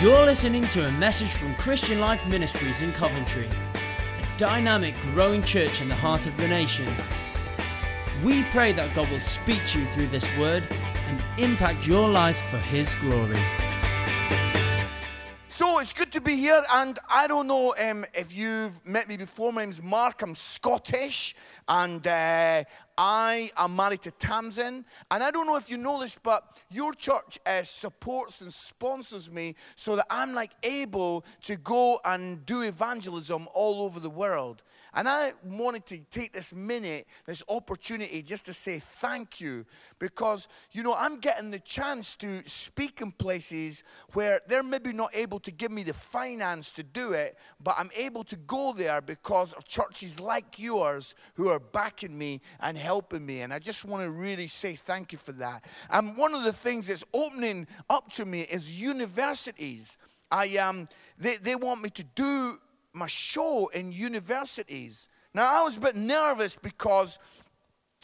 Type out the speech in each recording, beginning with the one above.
You're listening to a message from Christian Life Ministries in Coventry, a dynamic, growing church in the heart of the nation. We pray that God will speak to you through this word and impact your life for His glory. So it's good to be here, and I don't know um, if you've met me before. My name's Mark. I'm Scottish, and uh, I am married to Tamsin. And I don't know if you know this, but your church uh, supports and sponsors me so that I'm like able to go and do evangelism all over the world. And I wanted to take this minute, this opportunity, just to say thank you because, you know, I'm getting the chance to speak in places where they're maybe not able to give me the finance to do it, but I'm able to go there because of churches like yours who are backing me and helping me. And I just want to really say thank you for that. And one of the things that's opening up to me is universities. I um, they, they want me to do my show in universities. Now, I was a bit nervous because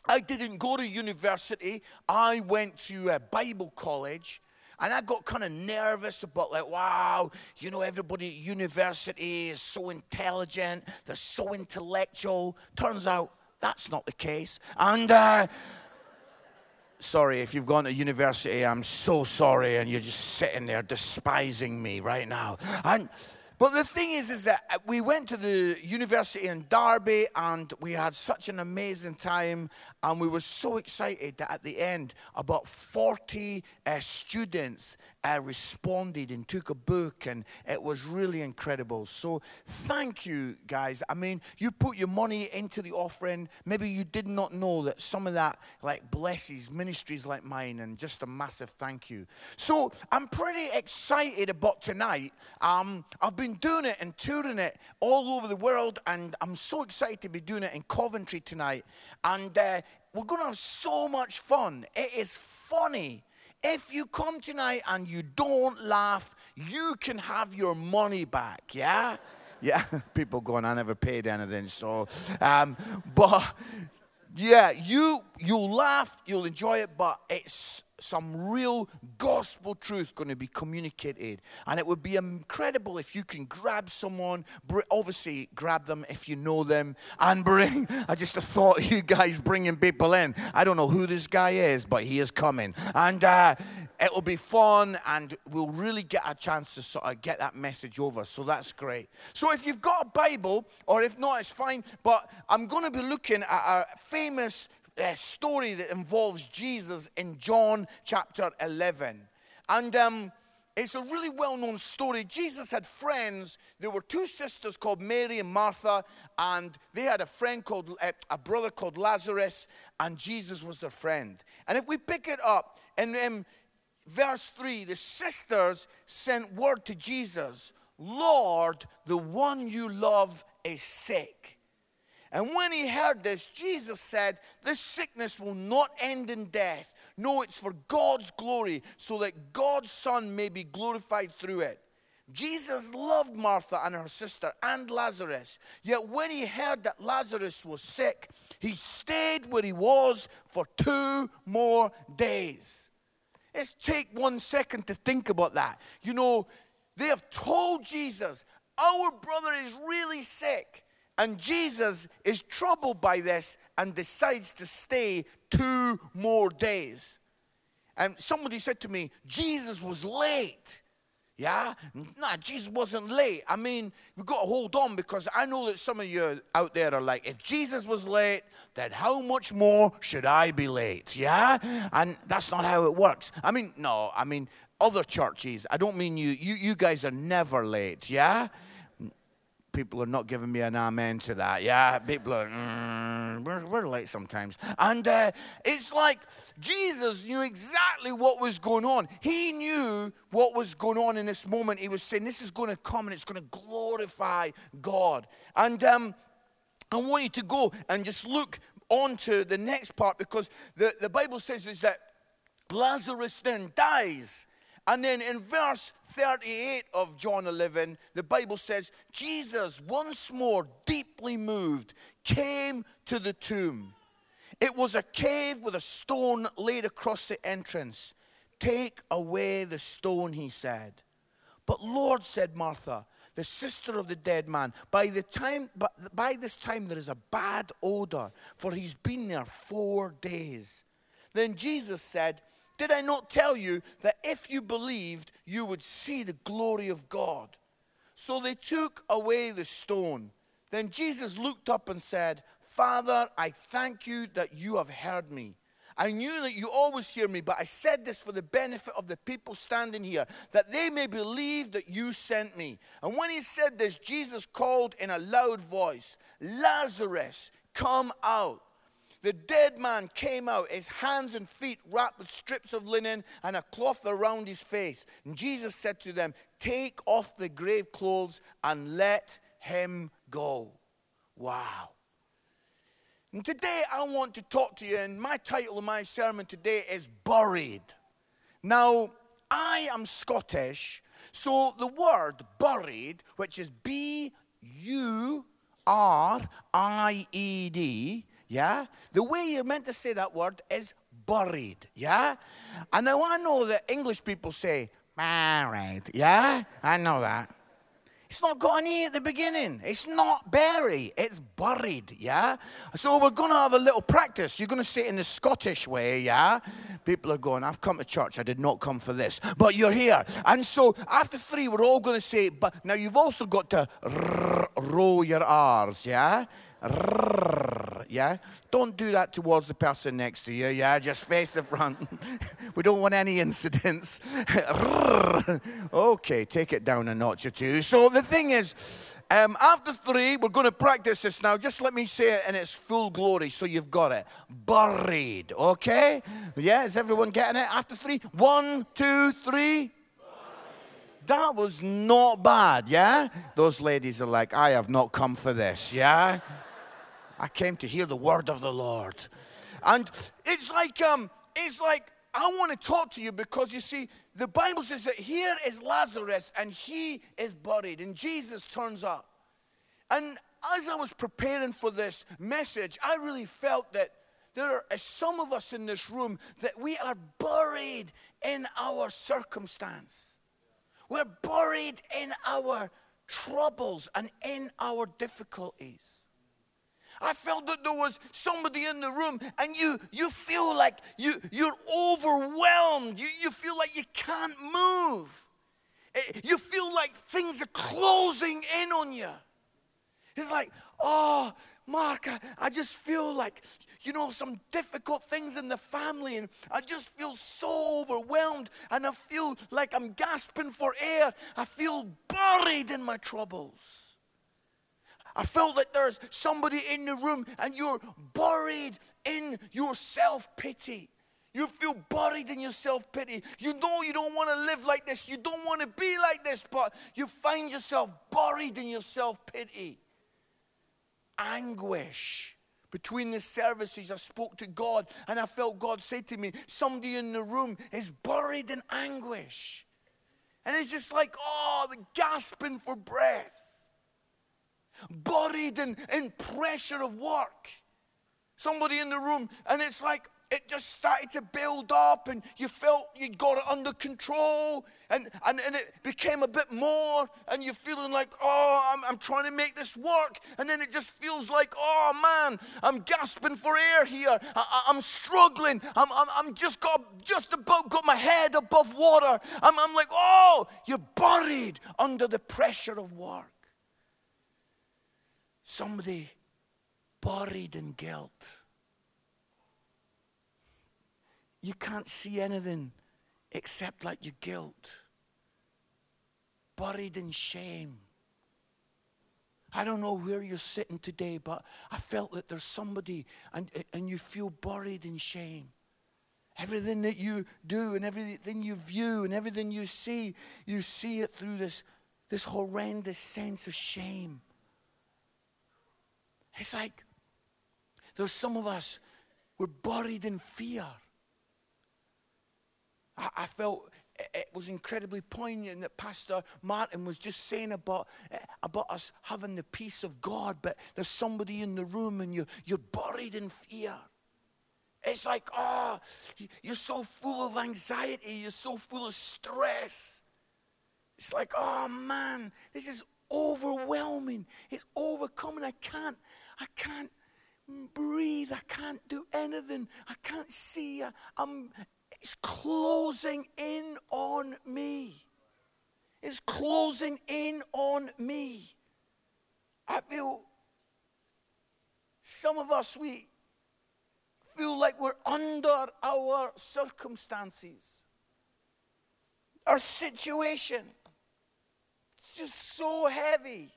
I didn't go to university. I went to a Bible college. And I got kind of nervous about, like, wow, you know, everybody at university is so intelligent, they're so intellectual. Turns out that's not the case. And, uh, sorry, if you've gone to university, I'm so sorry, and you're just sitting there despising me right now. And, but the thing is, is that uh, we went to the university in Derby and we had such an amazing time. And we were so excited that at the end, about 40 uh, students uh, responded and took a book, and it was really incredible. So, thank you, guys. I mean, you put your money into the offering. Maybe you did not know that some of that like blesses ministries like mine, and just a massive thank you. So, I'm pretty excited about tonight. Um, I've been doing it and touring it all over the world, and I'm so excited to be doing it in Coventry tonight. And uh, we're going to have so much fun. It is funny. If you come tonight and you don't laugh, you can have your money back, yeah? Yeah, people going, I never paid anything, so, um, but yeah, you, you'll laugh, you'll enjoy it, but it's some real gospel truth going to be communicated. And it would be incredible if you can grab someone, obviously, grab them if you know them, and bring. I just thought you guys bringing people in. I don't know who this guy is, but he is coming. And uh, it'll be fun, and we'll really get a chance to sort of get that message over. So that's great. So if you've got a Bible, or if not, it's fine, but I'm going to be looking at a famous a story that involves Jesus in John chapter 11. And um, it's a really well known story. Jesus had friends. There were two sisters called Mary and Martha, and they had a friend called, uh, a brother called Lazarus, and Jesus was their friend. And if we pick it up in um, verse 3, the sisters sent word to Jesus Lord, the one you love is sick. And when he heard this, Jesus said, This sickness will not end in death. No, it's for God's glory, so that God's Son may be glorified through it. Jesus loved Martha and her sister and Lazarus. Yet when he heard that Lazarus was sick, he stayed where he was for two more days. Let's take one second to think about that. You know, they have told Jesus, Our brother is really sick. And Jesus is troubled by this and decides to stay two more days. And somebody said to me, Jesus was late. Yeah? Nah, Jesus wasn't late. I mean, we've got to hold on because I know that some of you out there are like, if Jesus was late, then how much more should I be late? Yeah? And that's not how it works. I mean, no, I mean, other churches, I don't mean you. You, you guys are never late. Yeah? People are not giving me an amen to that. Yeah, people are, mm, we're, we're late sometimes. And uh, it's like Jesus knew exactly what was going on. He knew what was going on in this moment. He was saying, This is going to come and it's going to glorify God. And um, I want you to go and just look on to the next part because the, the Bible says is that Lazarus then dies. And then in verse 38 of John 11, the Bible says, Jesus, once more deeply moved, came to the tomb. It was a cave with a stone laid across the entrance. Take away the stone, he said. But Lord, said Martha, the sister of the dead man, by, the time, by this time there is a bad odor, for he's been there four days. Then Jesus said, Did I not tell you that if you believed, you would see the glory of God? So they took away the stone. Then Jesus looked up and said, Father, I thank you that you have heard me. I knew that you always hear me, but I said this for the benefit of the people standing here, that they may believe that you sent me. And when he said this, Jesus called in a loud voice, Lazarus, come out. The dead man came out, his hands and feet wrapped with strips of linen and a cloth around his face. And Jesus said to them, Take off the grave clothes and let him go. Wow. And today I want to talk to you, and my title of my sermon today is Buried. Now, I am Scottish, so the word buried, which is B U R I E D, yeah, the way you're meant to say that word is buried, yeah? And I know that English people say buried, yeah? I know that. It's not got an E at the beginning. It's not bury, it's buried, yeah? So we're going to have a little practice. You're going to say it in the Scottish way, yeah? People are going, I've come to church. I did not come for this. But you're here. And so after three, we're all going to say, but now you've also got to roll your R's, yeah? Yeah? Don't do that towards the person next to you, yeah? Just face the front. we don't want any incidents. okay, take it down a notch or two. So the thing is, um, after three, we're going to practice this now. Just let me say it in its full glory so you've got it. Buried, okay? Yeah, is everyone getting it? After three, one, two, three. That was not bad, yeah? Those ladies are like, I have not come for this, yeah? I came to hear the word of the Lord. And it's like, um, it's like, I want to talk to you because you see, the Bible says that here is Lazarus and he is buried, and Jesus turns up. And as I was preparing for this message, I really felt that there are some of us in this room that we are buried in our circumstance. We're buried in our troubles and in our difficulties. I felt that there was somebody in the room and you, you feel like you, you're overwhelmed. You, you feel like you can't move. Eh, you feel like things are closing in on you. It's like, oh, Mark, I, I just feel like, you know, some difficult things in the family, and I just feel so overwhelmed, and I feel like I'm gasping for air. I feel buried in my troubles. I felt that there's somebody in the room and you're buried in your self pity. You feel buried in your self pity. You know you don't want to live like this. You don't want to be like this, but you find yourself buried in your self pity. Anguish. Between the services, I spoke to God and I felt God say to me, Somebody in the room is buried in anguish. And it's just like, oh, the gasping for breath buried in, in pressure of work. Somebody in the room, and it's like it just started to build up, and you felt you got it under control, and, and, and it became a bit more, and you're feeling like, oh, I'm, I'm trying to make this work, and then it just feels like, oh man, I'm gasping for air here, I, am struggling, I'm, I'm, I'm just got just about got my head above water, I'm, I'm like, oh, you're buried under the pressure of work. Somebody buried in guilt. You can't see anything except like your guilt. Buried in shame. I don't know where you're sitting today, but I felt that there's somebody and, and you feel buried in shame. Everything that you do and everything you view and everything you see, you see it through this, this horrendous sense of shame. It's like there's some of us, we're buried in fear. I, I felt it was incredibly poignant that Pastor Martin was just saying about, about us having the peace of God, but there's somebody in the room and you're, you're buried in fear. It's like, oh, you're so full of anxiety, you're so full of stress. It's like, oh man, this is overwhelming. It's overcoming. I can't, I can't breathe. I can't do anything. I can't see. I, I'm, it's closing in on me. It's closing in on me. I feel some of us, we feel like we're under our circumstances, our situation. It's just so heavy.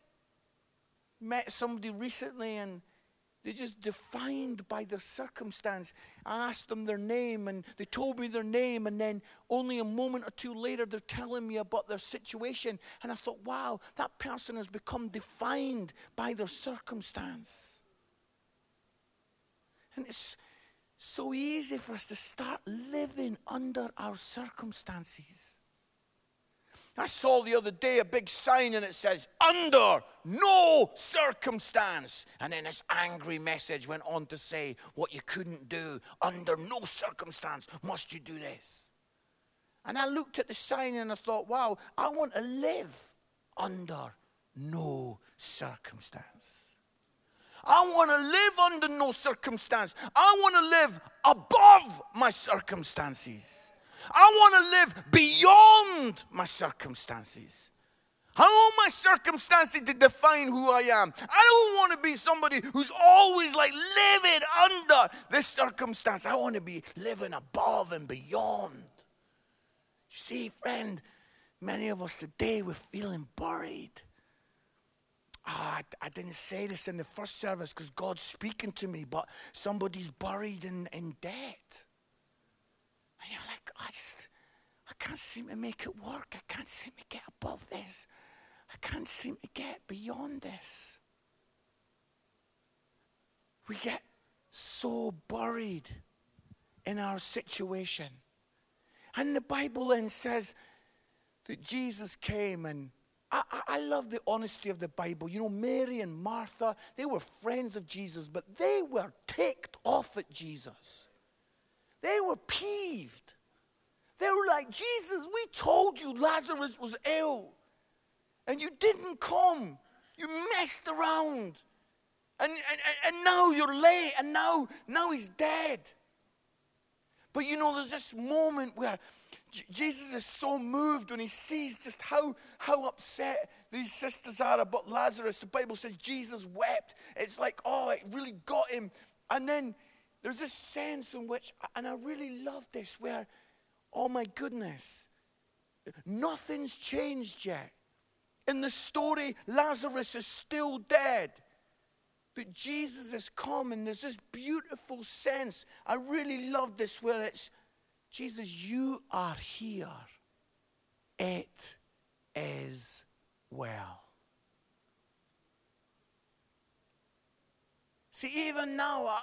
Met somebody recently and they're just defined by their circumstance. I asked them their name and they told me their name, and then only a moment or two later, they're telling me about their situation. And I thought, wow, that person has become defined by their circumstance. And it's so easy for us to start living under our circumstances. I saw the other day a big sign and it says, under no circumstance. And then this angry message went on to say what you couldn't do. Under no circumstance must you do this. And I looked at the sign and I thought, wow, I want to live under no circumstance. I want to live under no circumstance. I want to live above my circumstances. I want to live beyond my circumstances. I want my circumstances to define who I am. I don't want to be somebody who's always like living under this circumstance. I want to be living above and beyond. You see, friend, many of us today we're feeling buried. Oh, I, I, didn't say this in the first service because God's speaking to me, but somebody's buried in, in debt. I just, I can't seem to make it work. I can't seem to get above this. I can't seem to get beyond this. We get so buried in our situation. And the Bible then says that Jesus came and I, I, love the honesty of the Bible. You know, Mary and Martha, they were friends of Jesus, but they were ticked off at Jesus. They were peeved. They were like, Jesus, we told you Lazarus was ill, and you didn't come. You messed around. And, and, and now you're late, and now, now he's dead. But you know, there's this moment where J- Jesus is so moved when he sees just how, how upset these sisters are about Lazarus. The Bible says Jesus wept. It's like, oh, it really got him. And then there's this sense in which, and I really love this, where, oh my goodness, nothing's changed yet. In the story, Lazarus is still dead. But Jesus has come, and there's this beautiful sense. I really love this, where it's Jesus, you are here. It is well. See, even now, I,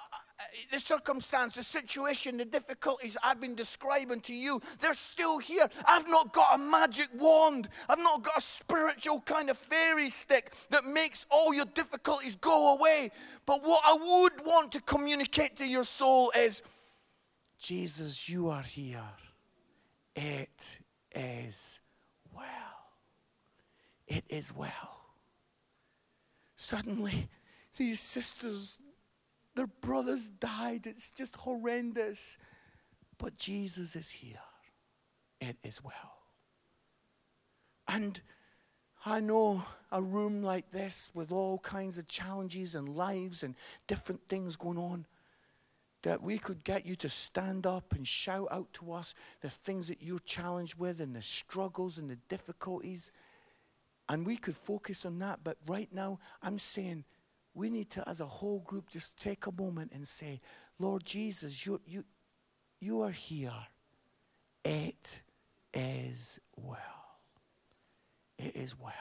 the circumstance, the situation, the difficulties I've been describing to you, they're still here. I've not got a magic wand. I've not got a spiritual kind of fairy stick that makes all your difficulties go away. But what I would want to communicate to your soul is Jesus, you are here. It is well. It is well. Suddenly, these sisters their brothers died. It's just horrendous. But Jesus is here. It is well. And I know a room like this with all kinds of challenges and lives and different things going on that we could get you to stand up and shout out to us the things that you're challenged with and the struggles and the difficulties. And we could focus on that. But right now, I'm saying, we need to, as a whole group, just take a moment and say, Lord Jesus, you, you, you are here. It is well. It is well.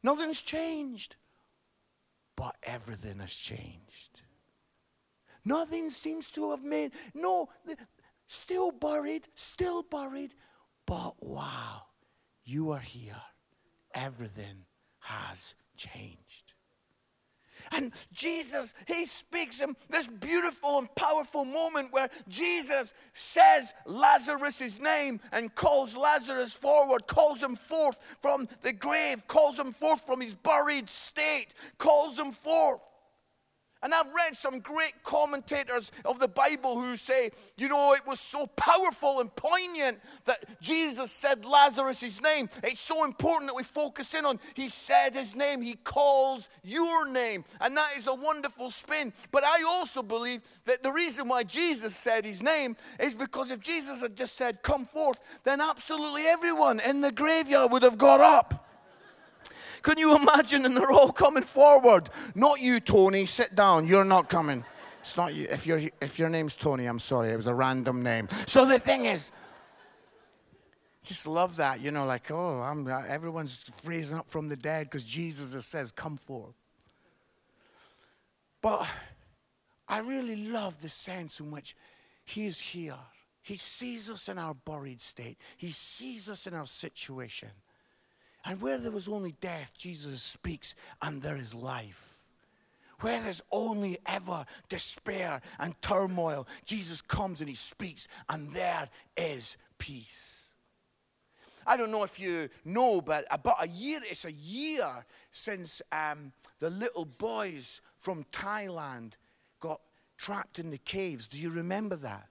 Nothing's changed, but everything has changed. Nothing seems to have made, no, still buried, still buried, but wow, you are here. Everything has changed. And Jesus, he speaks in this beautiful and powerful moment where Jesus says Lazarus' name and calls Lazarus forward, calls him forth from the grave, calls him forth from his buried state, calls him forth. And I've read some great commentators of the Bible who say, you know, it was so powerful and poignant that Jesus said Lazarus' name. It's so important that we focus in on he said his name, he calls your name. And that is a wonderful spin. But I also believe that the reason why Jesus said his name is because if Jesus had just said, come forth, then absolutely everyone in the graveyard would have got up. Can you imagine? And they're all coming forward. Not you, Tony. Sit down. You're not coming. It's not you. If, you if your name's Tony, I'm sorry. It was a random name. So the thing is, just love that. You know, like, oh, I'm, uh, everyone's raising up from the dead because Jesus says, come forth. But I really love the sense in which He is here. He sees us in our buried state, He sees us in our situation. And where there was only death, Jesus speaks, and there is life. Where there's only ever despair and turmoil, Jesus comes and he speaks, and there is peace. I don't know if you know, but about a year, it's a year since um, the little boys from Thailand got trapped in the caves. Do you remember that?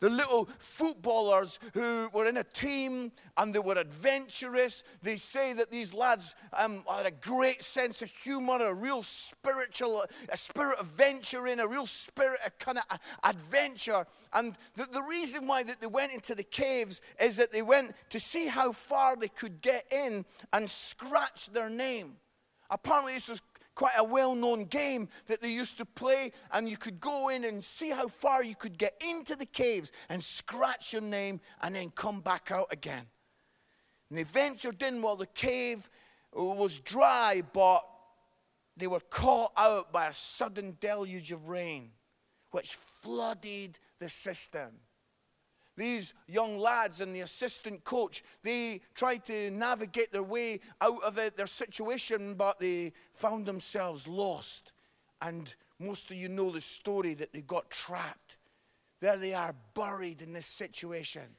The little footballers who were in a team and they were adventurous. They say that these lads um, had a great sense of humor, a real spiritual, a spirit of venturing, a real spirit of kind of adventure. And the, the reason why that they went into the caves is that they went to see how far they could get in and scratch their name. Apparently, this was quite a well known game that they used to play, and you could go in and see how far you could get into the caves and scratch your name and then come back out again. And they ventured in while the cave was dry, but they were caught out by a sudden deluge of rain, which flooded the system. These young lads and the assistant coach, they tried to navigate their way out of it, their situation, but they found themselves lost. And most of you know the story that they got trapped. There they are, buried in this situation.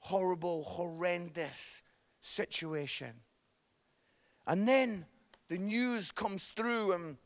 Horrible, horrendous situation. And then the news comes through, and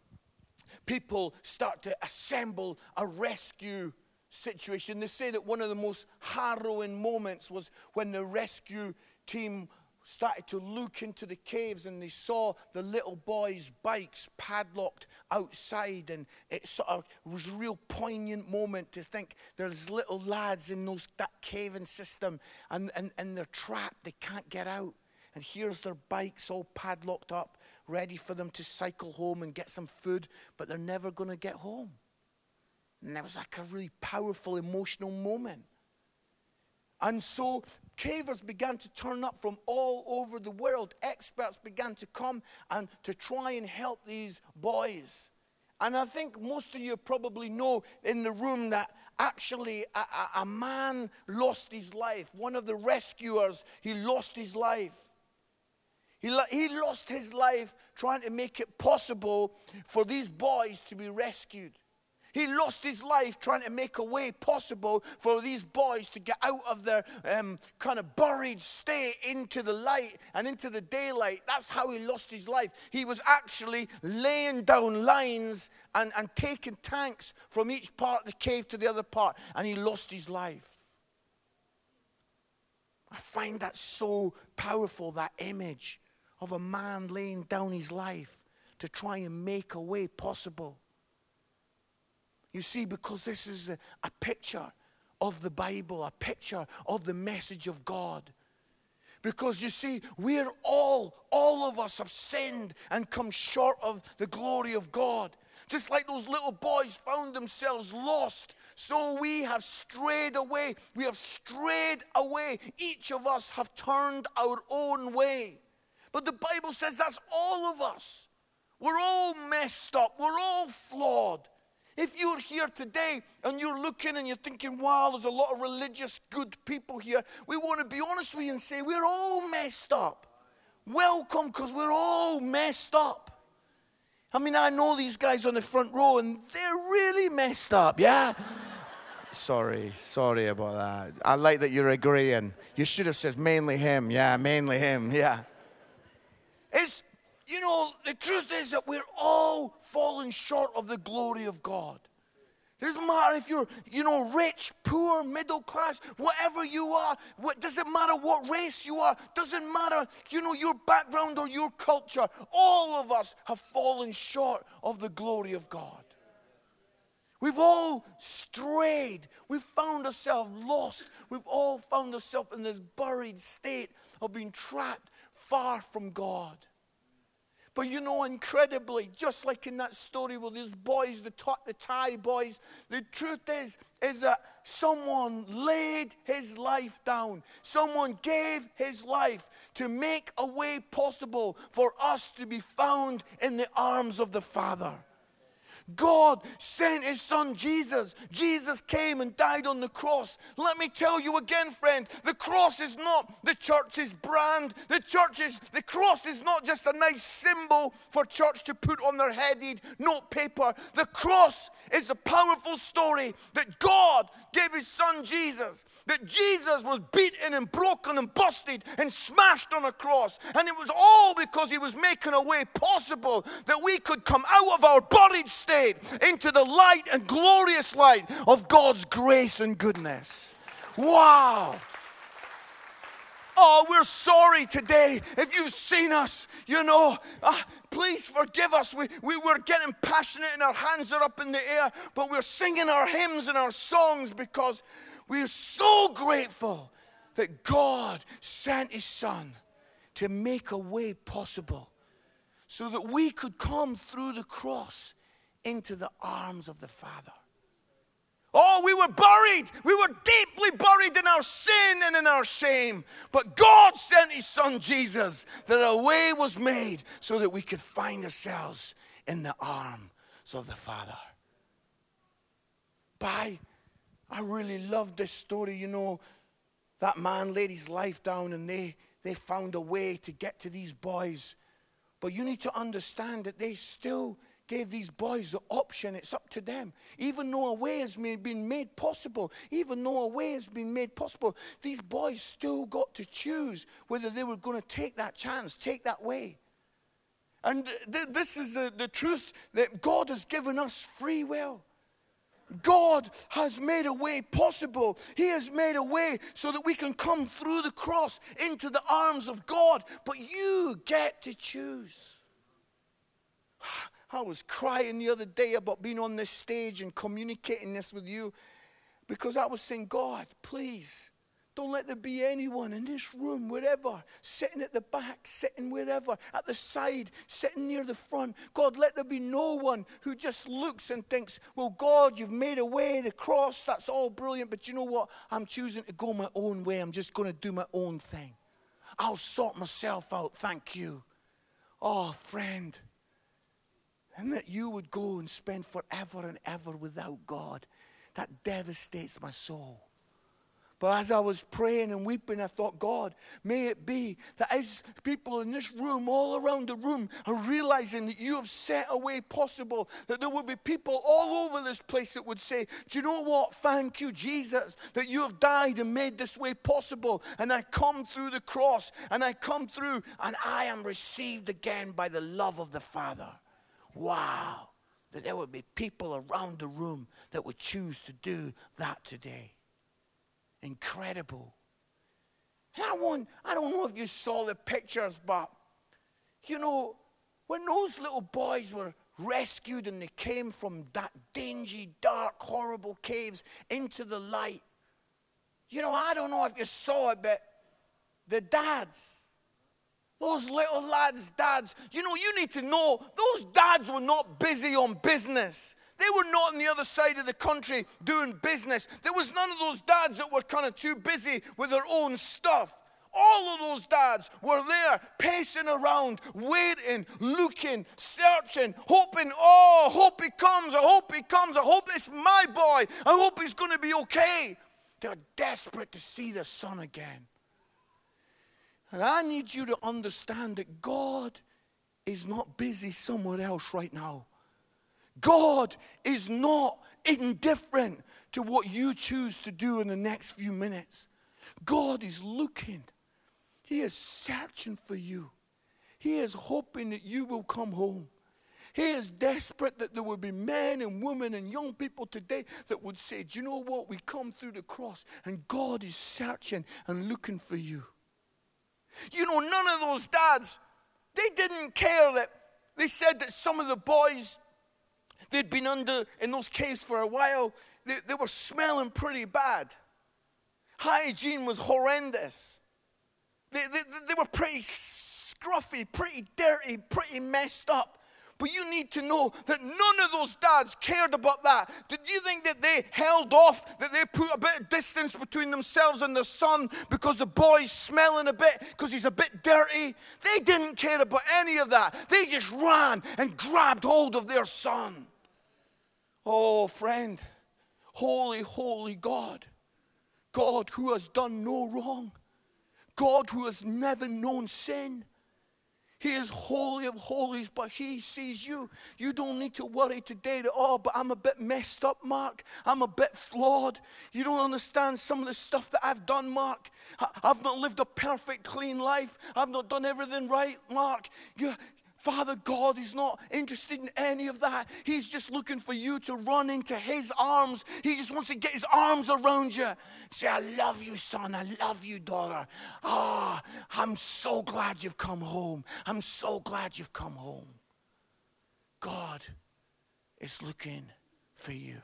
people start to assemble a rescue situation. They say that one of the most harrowing moments was when the rescue team started to look into the caves and they saw the little boys' bikes padlocked outside. And it sort of was a real poignant moment to think there's little lads in those, that caving system and, and, and they're trapped, they can't get out. And here's their bikes all padlocked up, ready for them to cycle home and get some food, but they're never going to get home. And that was like a really powerful emotional moment. And so cavers began to turn up from all over the world. Experts began to come and to try and help these boys. And I think most of you probably know in the room that actually a, a, a man lost his life. One of the rescuers, he lost his life. He, he lost his life trying to make it possible for these boys to be rescued. He lost his life trying to make a way possible for these boys to get out of their um, kind of buried state into the light and into the daylight. That's how he lost his life. He was actually laying down lines and, and taking tanks from each part of the cave to the other part, and he lost his life. I find that so powerful, that image of a man laying down his life to try and make a way possible. You see, because this is a, a picture of the Bible, a picture of the message of God. Because you see, we're all, all of us have sinned and come short of the glory of God. Just like those little boys found themselves lost, so we have strayed away. We have strayed away. Each of us have turned our own way. But the Bible says that's all of us. We're all messed up, we're all flawed. If you're here today and you're looking and you're thinking, wow, there's a lot of religious, good people here, we want to be honest with you and say, we're all messed up. Welcome because we're all messed up. I mean, I know these guys on the front row and they're really messed up, yeah? sorry, sorry about that. I like that you're agreeing. You should have said mainly him, yeah, mainly him, yeah. You know, the truth is that we're all falling short of the glory of God. It doesn't matter if you're, you know, rich, poor, middle class, whatever you are. What, doesn't matter what race you are. Doesn't matter, you know, your background or your culture. All of us have fallen short of the glory of God. We've all strayed. We've found ourselves lost. We've all found ourselves in this buried state of being trapped far from God. But you know, incredibly, just like in that story with these boys, the, the Thai boys, the truth is, is that someone laid his life down. Someone gave his life to make a way possible for us to be found in the arms of the Father. God sent his son Jesus. Jesus came and died on the cross. Let me tell you again, friend, the cross is not the church's brand. The church is, the cross is not just a nice symbol for church to put on their headed note paper. The cross is a powerful story that God gave his son Jesus, that Jesus was beaten and broken and busted and smashed on a cross. And it was all because he was making a way possible that we could come out of our buried state into the light and glorious light of God's grace and goodness. Wow. Oh, we're sorry today if you've seen us. You know, uh, please forgive us. We, we were getting passionate and our hands are up in the air, but we're singing our hymns and our songs because we're so grateful that God sent His Son to make a way possible so that we could come through the cross into the arms of the Father. Oh, we were buried. We were deeply buried in our sin and in our shame. But God sent His Son Jesus that a way was made so that we could find ourselves in the arms of the Father. By, I really love this story. You know, that man laid his life down and they, they found a way to get to these boys. But you need to understand that they still gave these boys the option. It's up to them. Even though a way has been made possible, even though a way has been made possible, these boys still got to choose whether they were going to take that chance, take that way. And th- this is the, the truth that God has given us free will. God has made a way possible. He has made a way so that we can come through the cross into the arms of God. But you get to choose. Ah, I was crying the other day about being on this stage and communicating this with you because I was saying, God, please, don't let there be anyone in this room, wherever, sitting at the back, sitting wherever, at the side, sitting near the front. God, let there be no one who just looks and thinks, well, God, you've made a way, the cross, that's all brilliant, but you know what? I'm choosing to go my own way. I'm just going to do my own thing. I'll sort myself out. Thank you. Oh, friend and that you would go and spend forever and ever without God. That devastates my soul. But as I was praying and weeping, I thought, God, may it be that as people in this room, all around the room, are realizing that you have set a way possible, that there will be people all over this place that would say, Do you know what? Thank you, Jesus, that you have died and made this way possible. And I come through the cross and I come through and I am received again by the love of the Father. Wow, that there would be people around the room that would choose to do that today. Incredible. And I, want, I don't know if you saw the pictures, but you know, when those little boys were rescued and they came from that dingy, dark, horrible caves into the light, you know, I don't know if you saw it, but the dads, those little lads' dads, you know, you need to know those dads were not busy on business. They were not on the other side of the country doing business. There was none of those dads that were kind of too busy with their own stuff. All of those dads were there, pacing around, waiting, looking, searching, hoping, oh, hope he comes, I hope he comes, I hope it's my boy, I hope he's going to be okay. They're desperate to see their son again. And I need you to understand that God is not busy somewhere else right now. God is not indifferent to what you choose to do in the next few minutes. God is looking, He is searching for you. He is hoping that you will come home. He is desperate that there will be men and women and young people today that would say, Do you know what? We come through the cross and God is searching and looking for you. You know, none of those dads, they didn't care that they said that some of the boys, they'd been under in those caves for a while, they, they were smelling pretty bad. Hygiene was horrendous. They, they, they were pretty scruffy, pretty dirty, pretty messed up. But you need to know that none of those dads cared about that. Did you think that they held off, that they put a bit of distance between themselves and their son because the boy's smelling a bit, because he's a bit dirty? They didn't care about any of that. They just ran and grabbed hold of their son. Oh, friend, holy, holy God. God who has done no wrong. God who has never known sin. He is holy of holies, but He sees you. You don't need to worry today that, oh, but I'm a bit messed up, Mark. I'm a bit flawed. You don't understand some of the stuff that I've done, Mark. I've not lived a perfect, clean life. I've not done everything right, Mark. You, Father God is not interested in any of that. He's just looking for you to run into His arms. He just wants to get His arms around you. Say, I love you, son. I love you, daughter. Ah, oh, I'm so glad you've come home. I'm so glad you've come home. God is looking for you.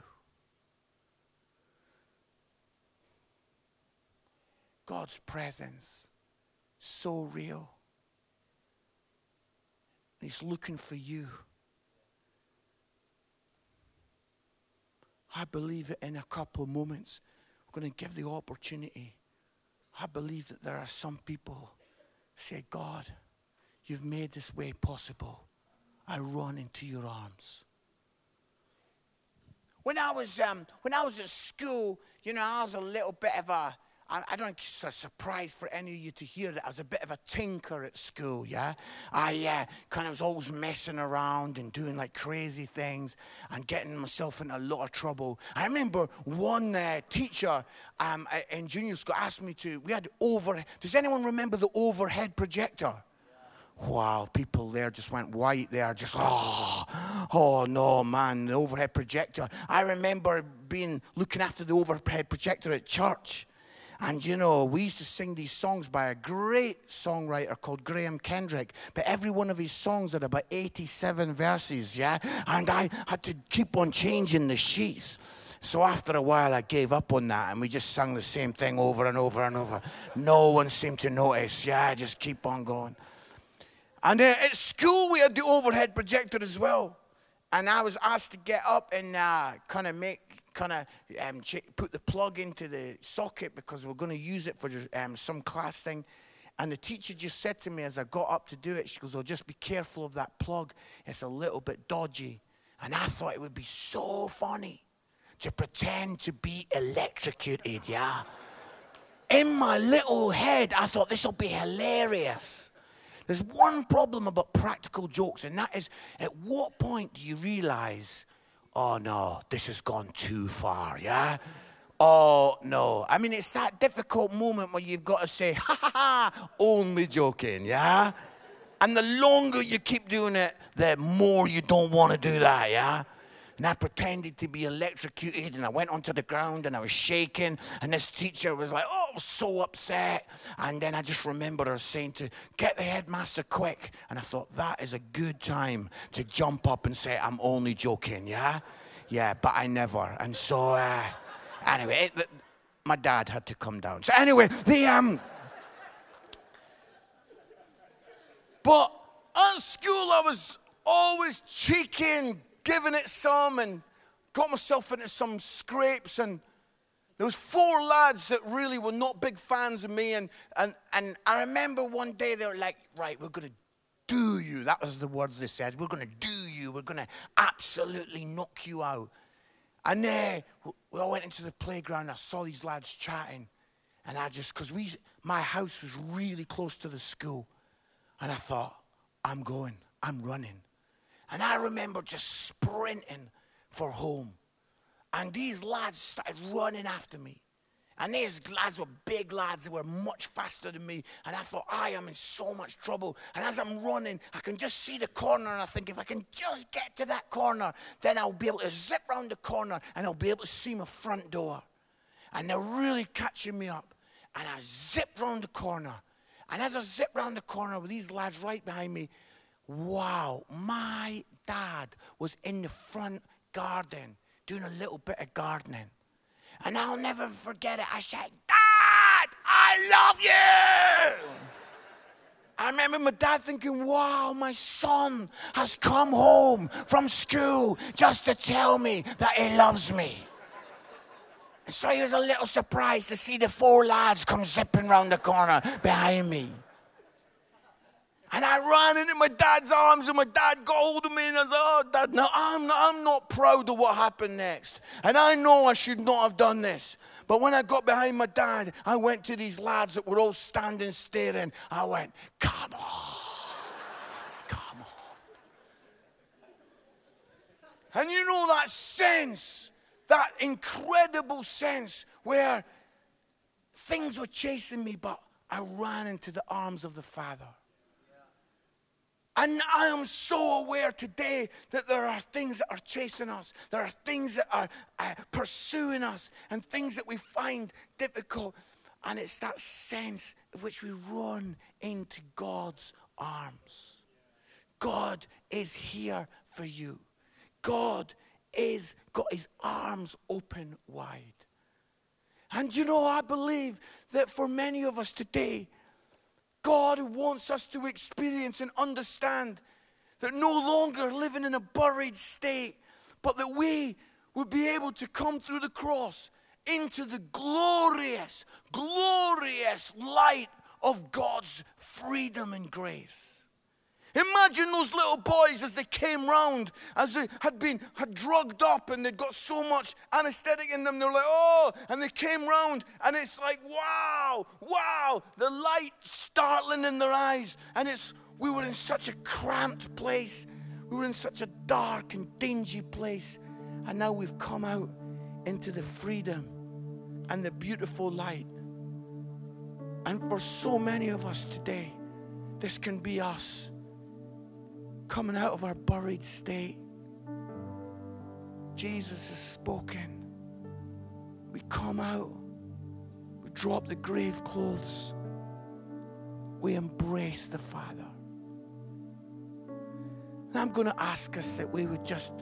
God's presence, so real. He's looking for you. I believe that in a couple of moments, we're going to give the opportunity. I believe that there are some people say, God, you've made this way possible. I run into your arms. When I was um, when I was at school, you know, I was a little bit of a I don't think it's a surprise for any of you to hear that I was a bit of a tinker at school, yeah? I uh, kind of was always messing around and doing like crazy things and getting myself in a lot of trouble. I remember one uh, teacher um, in junior school asked me to, we had over, does anyone remember the overhead projector? Wow, people there just went white there, just, oh, oh no, man, the overhead projector. I remember being looking after the overhead projector at church and you know, we used to sing these songs by a great songwriter called Graham Kendrick, but every one of his songs had about 87 verses, yeah? And I had to keep on changing the sheets. So after a while, I gave up on that and we just sang the same thing over and over and over. No one seemed to notice. Yeah, I just keep on going. And uh, at school, we had the overhead projector as well. And I was asked to get up and uh, kind of make kind of um, put the plug into the socket because we're going to use it for um, some class thing. And the teacher just said to me as I got up to do it, she goes, Oh, just be careful of that plug. It's a little bit dodgy. And I thought it would be so funny to pretend to be electrocuted, yeah? In my little head, I thought this will be hilarious. There's one problem about practical jokes, and that is at what point do you realize oh no, this has gone too far, yeah? Oh no. I mean, it's that difficult moment where you've got to say, ha ha ha, only joking, yeah? And the longer you keep doing it, the more you don't want to do that, yeah? And I pretended to be electrocuted and I went onto the ground and I was shaking. And this teacher was like, oh, so upset. And then I just remember her saying to get the headmaster quick. And I thought, that is a good time to jump up and say, I'm only joking, yeah? Yeah, but I never. And so, uh, anyway, it, my dad had to come down. So, anyway, the, um, but at school I was always cheeking given it some and got myself into some scrapes and there was four lads that really were not big fans of me and, and, and i remember one day they were like right we're going to do you. That was the words they said. We're going to do you. We're going to absolutely knock you out. And uh, we all went into the playground. I saw these lads chatting and i just because we my house was really close to the school and i thought i'm going. I'm running. And I remember just sprinting for home. And these lads started running after me. And these lads were big lads, they were much faster than me. And I thought, I am in so much trouble. And as I'm running, I can just see the corner. And I think, if I can just get to that corner, then I'll be able to zip round the corner and I'll be able to see my front door. And they're really catching me up. And I zipped round the corner. And as I zipped round the corner with these lads right behind me, wow, my dad was in the front garden doing a little bit of gardening. And I'll never forget it. I said, Dad, I love you. I remember my dad thinking, wow, my son has come home from school just to tell me that he loves me. So he was a little surprised to see the four lads come zipping round the corner behind me. And I ran into my dad's arms, and my dad got hold of me, and I said, Oh, dad, no, I'm I'm not proud of what happened next. And I know I should not have done this. But when I got behind my dad, I went to these lads that were all standing staring. I went, Come on. Come on. And you know that sense, that incredible sense where things were chasing me, but I ran into the arms of the Father. And I am so aware today that there are things that are chasing us. There are things that are uh, pursuing us and things that we find difficult. And it's that sense of which we run into God's arms. God is here for you. God is got his arms open wide. And you know, I believe that for many of us today, God wants us to experience and understand that no longer living in a buried state, but that we would be able to come through the cross into the glorious, glorious light of God's freedom and grace. Imagine those little boys as they came round, as they had been had drugged up and they'd got so much anesthetic in them. They're like, oh, and they came round, and it's like, wow, wow, the light startling in their eyes. And it's we were in such a cramped place, we were in such a dark and dingy place, and now we've come out into the freedom and the beautiful light. And for so many of us today, this can be us coming out of our buried state. Jesus has spoken. We come out, we drop the grave clothes, we embrace the Father. And I'm going to ask us that we would just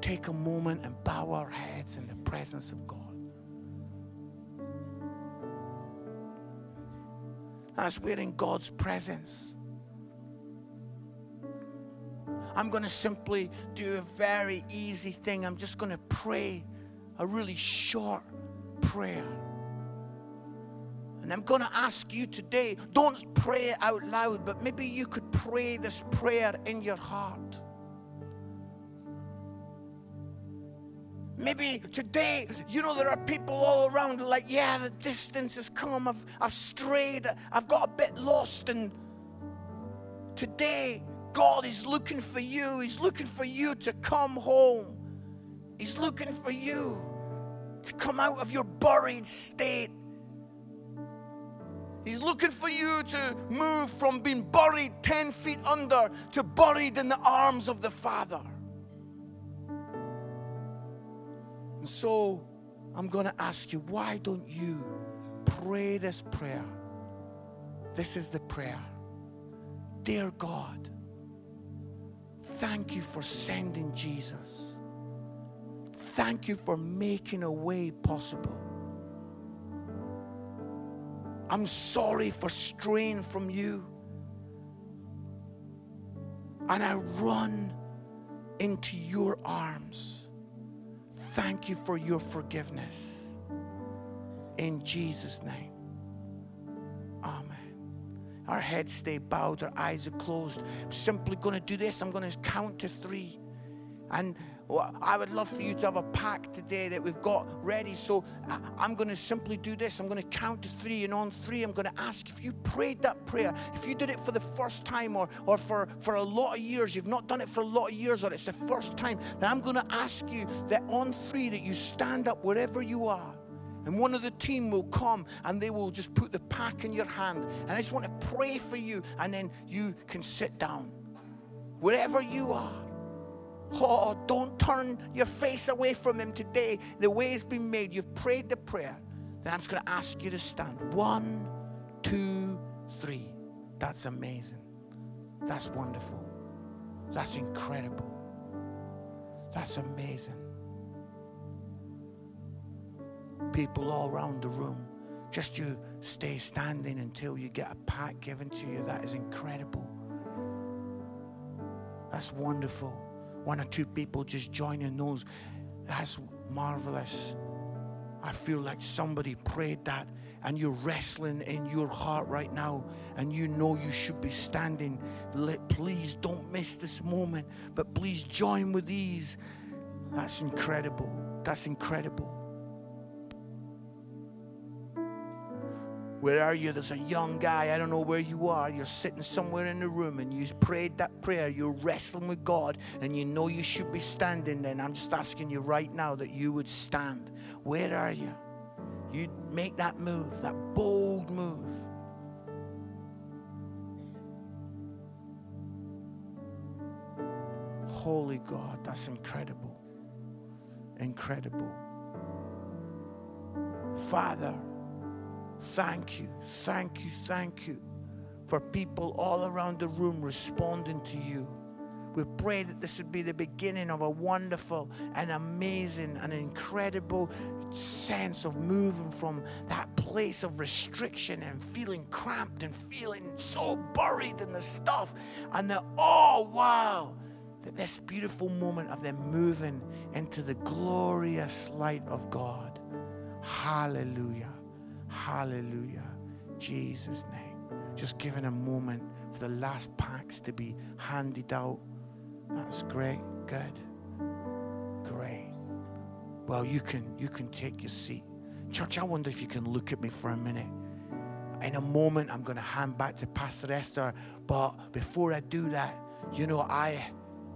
take a moment and bow our heads in the presence of God. As we're in God's presence, I'm going to simply do a very easy thing. I'm just going to pray a really short prayer. And I'm going to ask you today don't pray out loud, but maybe you could pray this prayer in your heart. Maybe today, you know, there are people all around like, yeah, the distance has come. I've, I've strayed. I've got a bit lost. And today, God is looking for you. He's looking for you to come home. He's looking for you to come out of your buried state. He's looking for you to move from being buried 10 feet under to buried in the arms of the Father. And so I'm going to ask you, why don't you pray this prayer? This is the prayer Dear God, Thank you for sending Jesus. Thank you for making a way possible. I'm sorry for straying from you. And I run into your arms. Thank you for your forgiveness. In Jesus' name. Our heads stay bowed, our eyes are closed. I'm simply going to do this. I'm going to count to three. And I would love for you to have a pack today that we've got ready. So I- I'm going to simply do this. I'm going to count to three, and on three, I'm going to ask if you prayed that prayer, if you did it for the first time or, or for, for a lot of years, you've not done it for a lot of years, or it's the first time, then I'm going to ask you that on three that you stand up wherever you are. And one of the team will come and they will just put the pack in your hand. And I just want to pray for you, and then you can sit down. Wherever you are. Oh, don't turn your face away from Him today. The way has been made. You've prayed the prayer. Then I'm just going to ask you to stand. One, two, three. That's amazing. That's wonderful. That's incredible. That's amazing. People all around the room. Just you stay standing until you get a pack given to you. That is incredible. That's wonderful. One or two people just joining those. That's marvelous. I feel like somebody prayed that and you're wrestling in your heart right now and you know you should be standing. Let, please don't miss this moment, but please join with these. That's incredible. That's incredible. Where are you? There's a young guy. I don't know where you are. You're sitting somewhere in the room and you prayed that prayer. You're wrestling with God and you know you should be standing. Then I'm just asking you right now that you would stand. Where are you? You make that move, that bold move. Holy God, that's incredible. Incredible. Father, thank you, thank you, thank you for people all around the room responding to you. We pray that this would be the beginning of a wonderful and amazing and incredible sense of moving from that place of restriction and feeling cramped and feeling so buried in the stuff. And that, oh, wow, that this beautiful moment of them moving into the glorious light of God. Hallelujah. Hallelujah. Jesus' name. Just giving a moment for the last packs to be handed out. That's great. Good. Great. Well, you can you can take your seat. Church, I wonder if you can look at me for a minute. In a moment, I'm going to hand back to Pastor Esther. But before I do that, you know, I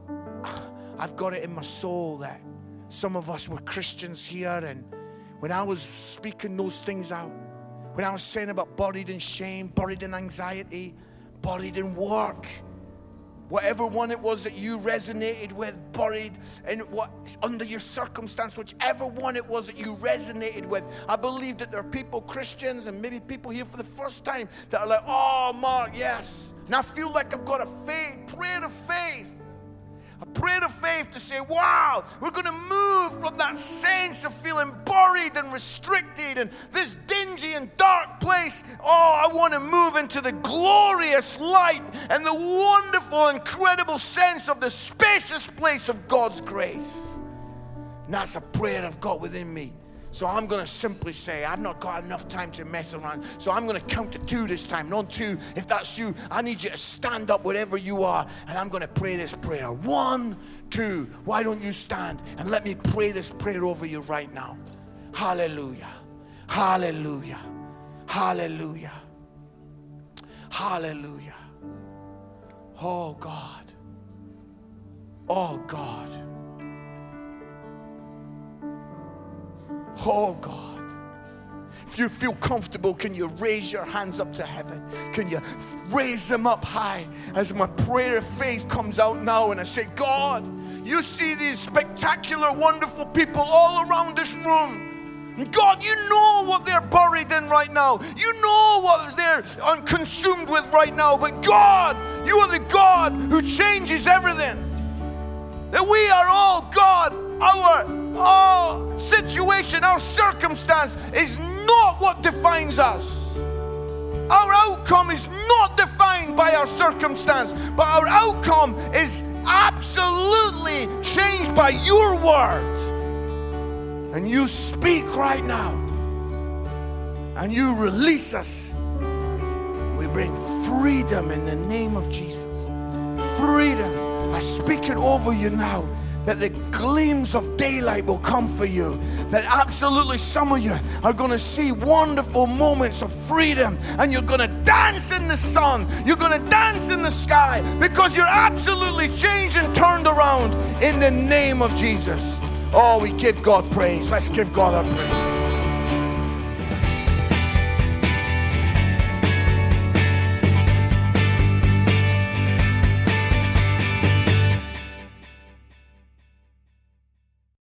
I've got it in my soul that some of us were Christians here, and when I was speaking those things out, when I was saying about buried in shame, buried in anxiety, buried in work, whatever one it was that you resonated with, buried in what under your circumstance, whichever one it was that you resonated with. I believe that there are people, Christians, and maybe people here for the first time that are like, oh, Mark, yes. And I feel like I've got a faith, prayer of faith. A prayer of faith to say, wow, we're going to move from that sense of feeling buried and restricted and this dingy and dark place. Oh, I want to move into the glorious light and the wonderful, incredible sense of the spacious place of God's grace. And that's a prayer I've got within me. So I'm going to simply say, I've not got enough time to mess around. So I'm going to count to two this time, not two. If that's you, I need you to stand up wherever you are, and I'm going to pray this prayer. One, two. Why don't you stand and let me pray this prayer over you right now? Hallelujah. Hallelujah. Hallelujah. Hallelujah. Oh God. Oh God. Oh God. If you feel comfortable, can you raise your hands up to heaven? Can you raise them up high as my prayer of faith comes out now? And I say, God, you see these spectacular, wonderful people all around this room. God, you know what they're buried in right now. You know what they're consumed with right now. But God, you are the God who changes everything. That we are all God. Our our situation, our circumstance is not what defines us. Our outcome is not defined by our circumstance, but our outcome is absolutely changed by your word. And you speak right now, and you release us. We bring freedom in the name of Jesus. Freedom. I speak it over you now that the gleams of daylight will come for you. That absolutely some of you are going to see wonderful moments of freedom and you're going to dance in the sun. You're going to dance in the sky because you're absolutely changed and turned around in the name of Jesus. Oh, we give God praise. Let's give God our praise.